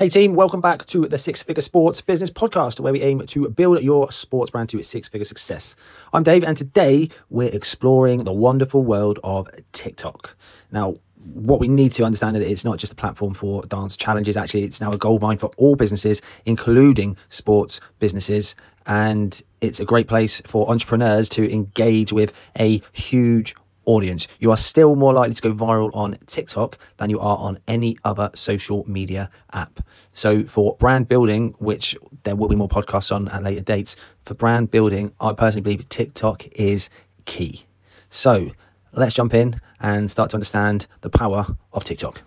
Hey team, welcome back to the Six Figure Sports Business Podcast, where we aim to build your sports brand to six figure success. I'm Dave, and today we're exploring the wonderful world of TikTok. Now, what we need to understand is it's not just a platform for dance challenges. Actually, it's now a goldmine for all businesses, including sports businesses. And it's a great place for entrepreneurs to engage with a huge audience. You are still more likely to go viral on TikTok than you are on any other social media app. So, for brand building, which there will be more podcasts on at later dates, for brand building, I personally believe TikTok is key. So, let's jump in and start to understand the power of TikTok.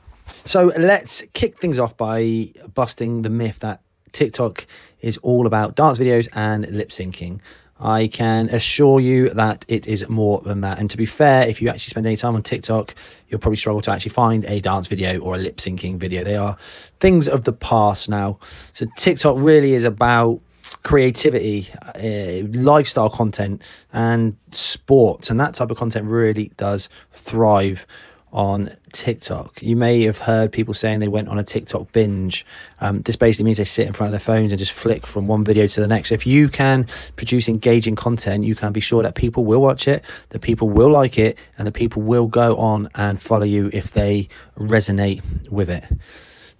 So, let's kick things off by busting the myth that TikTok is all about dance videos and lip syncing. I can assure you that it is more than that. And to be fair, if you actually spend any time on TikTok, you'll probably struggle to actually find a dance video or a lip syncing video. They are things of the past now. So TikTok really is about creativity, uh, lifestyle content, and sports. And that type of content really does thrive on TikTok. You may have heard people saying they went on a TikTok binge. Um, this basically means they sit in front of their phones and just flick from one video to the next. So if you can produce engaging content, you can be sure that people will watch it, that people will like it, and that people will go on and follow you if they resonate with it.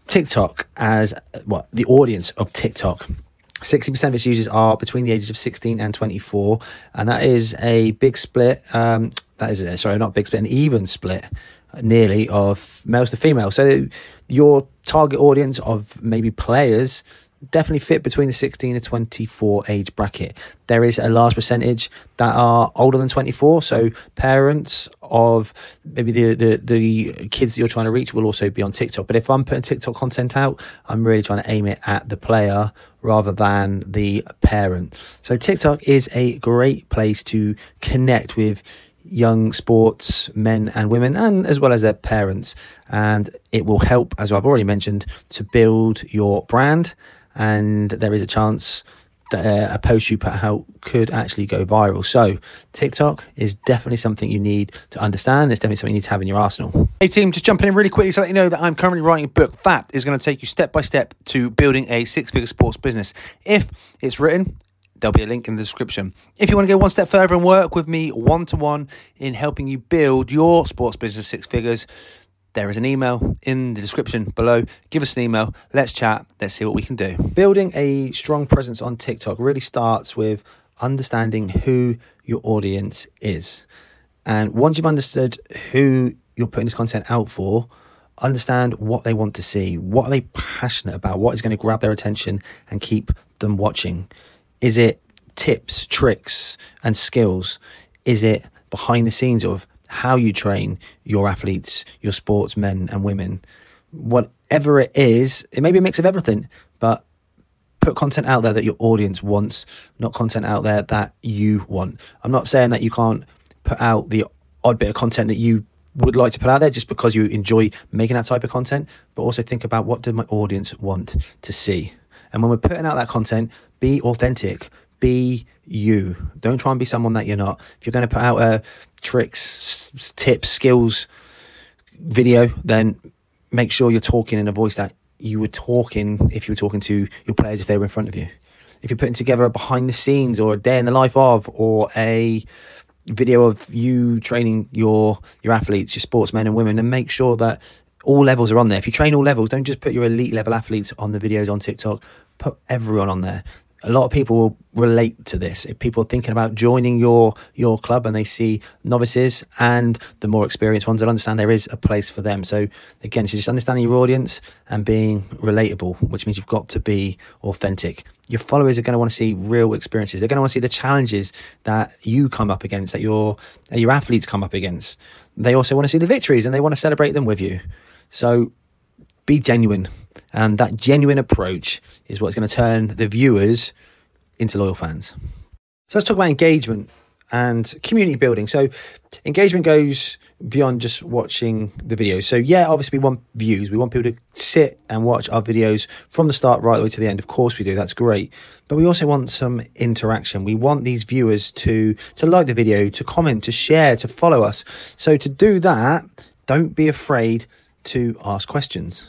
TikTok, as what the audience of TikTok 60% of its users are between the ages of 16 and 24, and that is a big split. Um, that is, a, sorry, not big split, an even split nearly of males to females. So your target audience of maybe players definitely fit between the 16 and 24 age bracket. There is a large percentage that are older than 24, so parents of maybe the, the, the kids that you're trying to reach will also be on TikTok. But if I'm putting TikTok content out, I'm really trying to aim it at the player rather than the parent. So TikTok is a great place to connect with young sports men and women and as well as their parents. And it will help as i've already mentioned to build your brand. And there is a chance that uh, a post you put out could actually go viral. So tiktok is definitely something you need to understand. It's definitely something you need to have in your arsenal. Hey team just jumping in really quickly to let you know that i'm currently writing a book that is going to take you step by step to building a six figure sports business. If it's written There'll be a link in the description. If you want to go one step further and work with me one to one in helping you build your sports business six figures, there is an email in the description below. Give us an email. Let's chat. Let's see what we can do. Building a strong presence on TikTok really starts with understanding who your audience is. And once you've understood who you're putting this content out for, understand what they want to see, what are they passionate about, what is going to grab their attention and keep them watching. Is it tips, tricks, and skills? Is it behind the scenes of how you train your athletes, your sportsmen and women? Whatever it is, it may be a mix of everything, but put content out there that your audience wants, not content out there that you want. I'm not saying that you can't put out the odd bit of content that you would like to put out there just because you enjoy making that type of content, but also think about what do my audience want to see. And when we're putting out that content, be authentic. Be you. Don't try and be someone that you're not. If you're going to put out a tricks, tips, skills video, then make sure you're talking in a voice that you were talking if you were talking to your players if they were in front of you. If you're putting together a behind the scenes or a day in the life of or a video of you training your your athletes, your sportsmen and women, and make sure that all levels are on there. If you train all levels, don't just put your elite level athletes on the videos on TikTok. Put everyone on there a lot of people will relate to this. If people are thinking about joining your your club and they see novices and the more experienced ones, they'll understand there is a place for them. So again, it's just understanding your audience and being relatable, which means you've got to be authentic. Your followers are going to want to see real experiences. They're going to want to see the challenges that you come up against, that your your athletes come up against. They also want to see the victories and they want to celebrate them with you. So be genuine. And that genuine approach is what's going to turn the viewers into loyal fans. So let's talk about engagement and community building. So engagement goes beyond just watching the videos. So yeah, obviously we want views. We want people to sit and watch our videos from the start right the way to the end. Of course we do. That's great. But we also want some interaction. We want these viewers to to like the video, to comment, to share, to follow us. So to do that, don't be afraid to ask questions.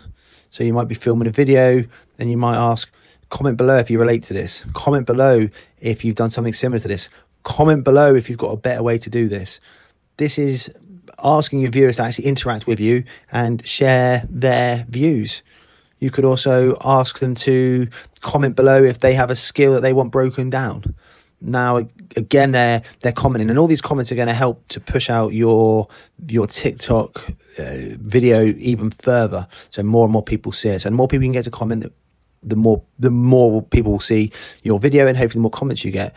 So you might be filming a video and you might ask, comment below if you relate to this. Comment below if you've done something similar to this. Comment below if you've got a better way to do this. This is asking your viewers to actually interact with you and share their views. You could also ask them to comment below if they have a skill that they want broken down. Now, again, they're they're commenting, and all these comments are going to help to push out your your TikTok uh, video even further, so more and more people see it. So, more people can get to comment, the, the more the more people will see your video, and hopefully, the more comments you get.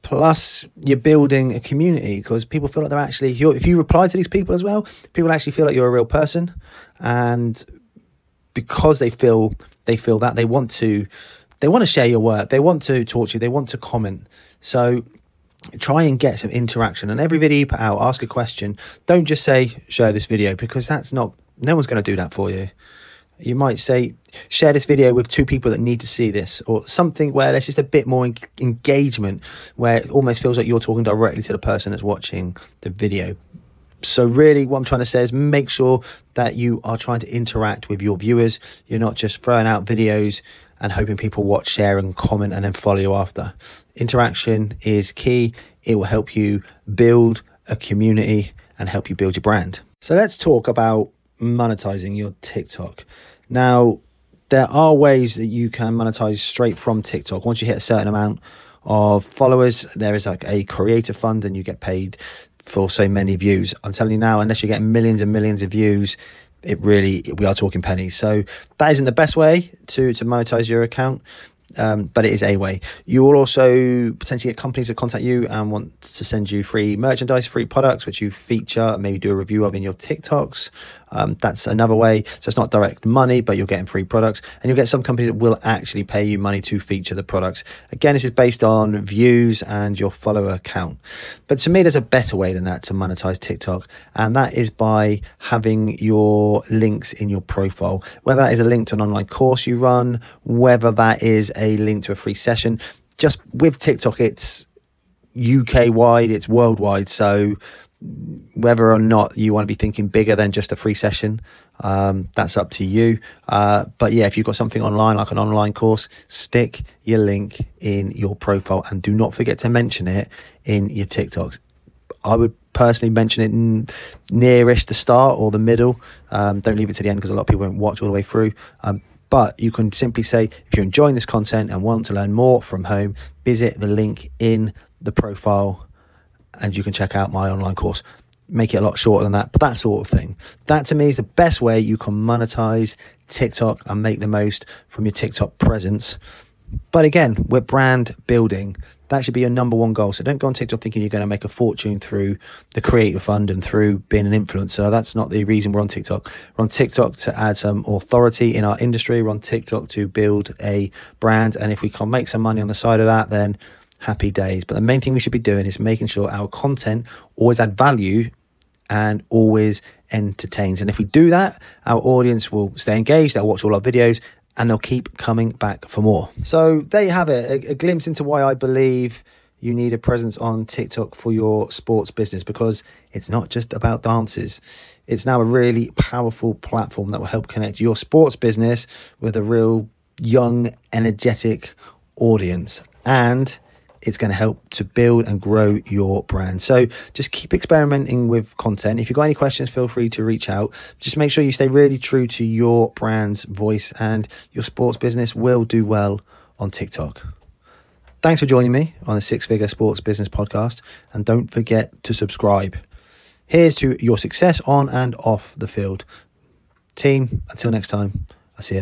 Plus, you're building a community because people feel like they're actually. If, if you reply to these people as well, people actually feel like you're a real person, and because they feel they feel that they want to they want to share your work. They want to talk to you. They want to comment. So try and get some interaction. And every video you put out ask a question. Don't just say share this video because that's not no one's going to do that for you. You might say share this video with two people that need to see this or something where there's just a bit more en- engagement where it almost feels like you're talking directly to the person that's watching the video. So really what i'm trying to say is make sure that you are trying to interact with your viewers. You're not just throwing out videos and hoping people watch share and comment and then follow you after. Interaction is key. It will help you build a community and help you build your brand. So let's talk about monetizing your tiktok. Now there are ways that you can monetize straight from tiktok. Once you hit a certain amount of followers there is like a creator fund and you get paid for so many views. I'm telling you now, unless you're getting millions and millions of views, it really we are talking pennies. So that isn't the best way to to monetize your account. Um, but it is a way. You will also potentially get companies that contact you and want to send you free merchandise, free products, which you feature, maybe do a review of in your TikToks. Um, that's another way. So it's not direct money, but you're getting free products. And you'll get some companies that will actually pay you money to feature the products. Again, this is based on views and your follower count. But to me, there's a better way than that to monetize TikTok. And that is by having your links in your profile, whether that is a link to an online course you run, whether that is a link to a free session. Just with TikTok, it's UK wide, it's worldwide. So whether or not you want to be thinking bigger than just a free session, um, that's up to you. Uh, but yeah, if you've got something online, like an online course, stick your link in your profile and do not forget to mention it in your TikToks. I would personally mention it nearest the start or the middle. Um, don't leave it to the end because a lot of people won't watch all the way through. Um, but you can simply say, if you're enjoying this content and want to learn more from home, visit the link in the profile and you can check out my online course. Make it a lot shorter than that, but that sort of thing. That to me is the best way you can monetize TikTok and make the most from your TikTok presence. But again, we're brand building. That should be your number one goal. So don't go on TikTok thinking you're going to make a fortune through the creator fund and through being an influencer. That's not the reason we're on TikTok. We're on TikTok to add some authority in our industry. We're on TikTok to build a brand. And if we can make some money on the side of that, then happy days. But the main thing we should be doing is making sure our content always add value and always entertains. And if we do that, our audience will stay engaged, they'll watch all our videos, and they'll keep coming back for more. So there you have it, a, a glimpse into why I believe you need a presence on TikTok for your sports business because it's not just about dances. It's now a really powerful platform that will help connect your sports business with a real young, energetic audience. And it's going to help to build and grow your brand. So just keep experimenting with content. If you've got any questions, feel free to reach out. Just make sure you stay really true to your brand's voice and your sports business will do well on TikTok. Thanks for joining me on the Six Figure Sports Business Podcast. And don't forget to subscribe. Here's to your success on and off the field. Team, until next time, I'll see you.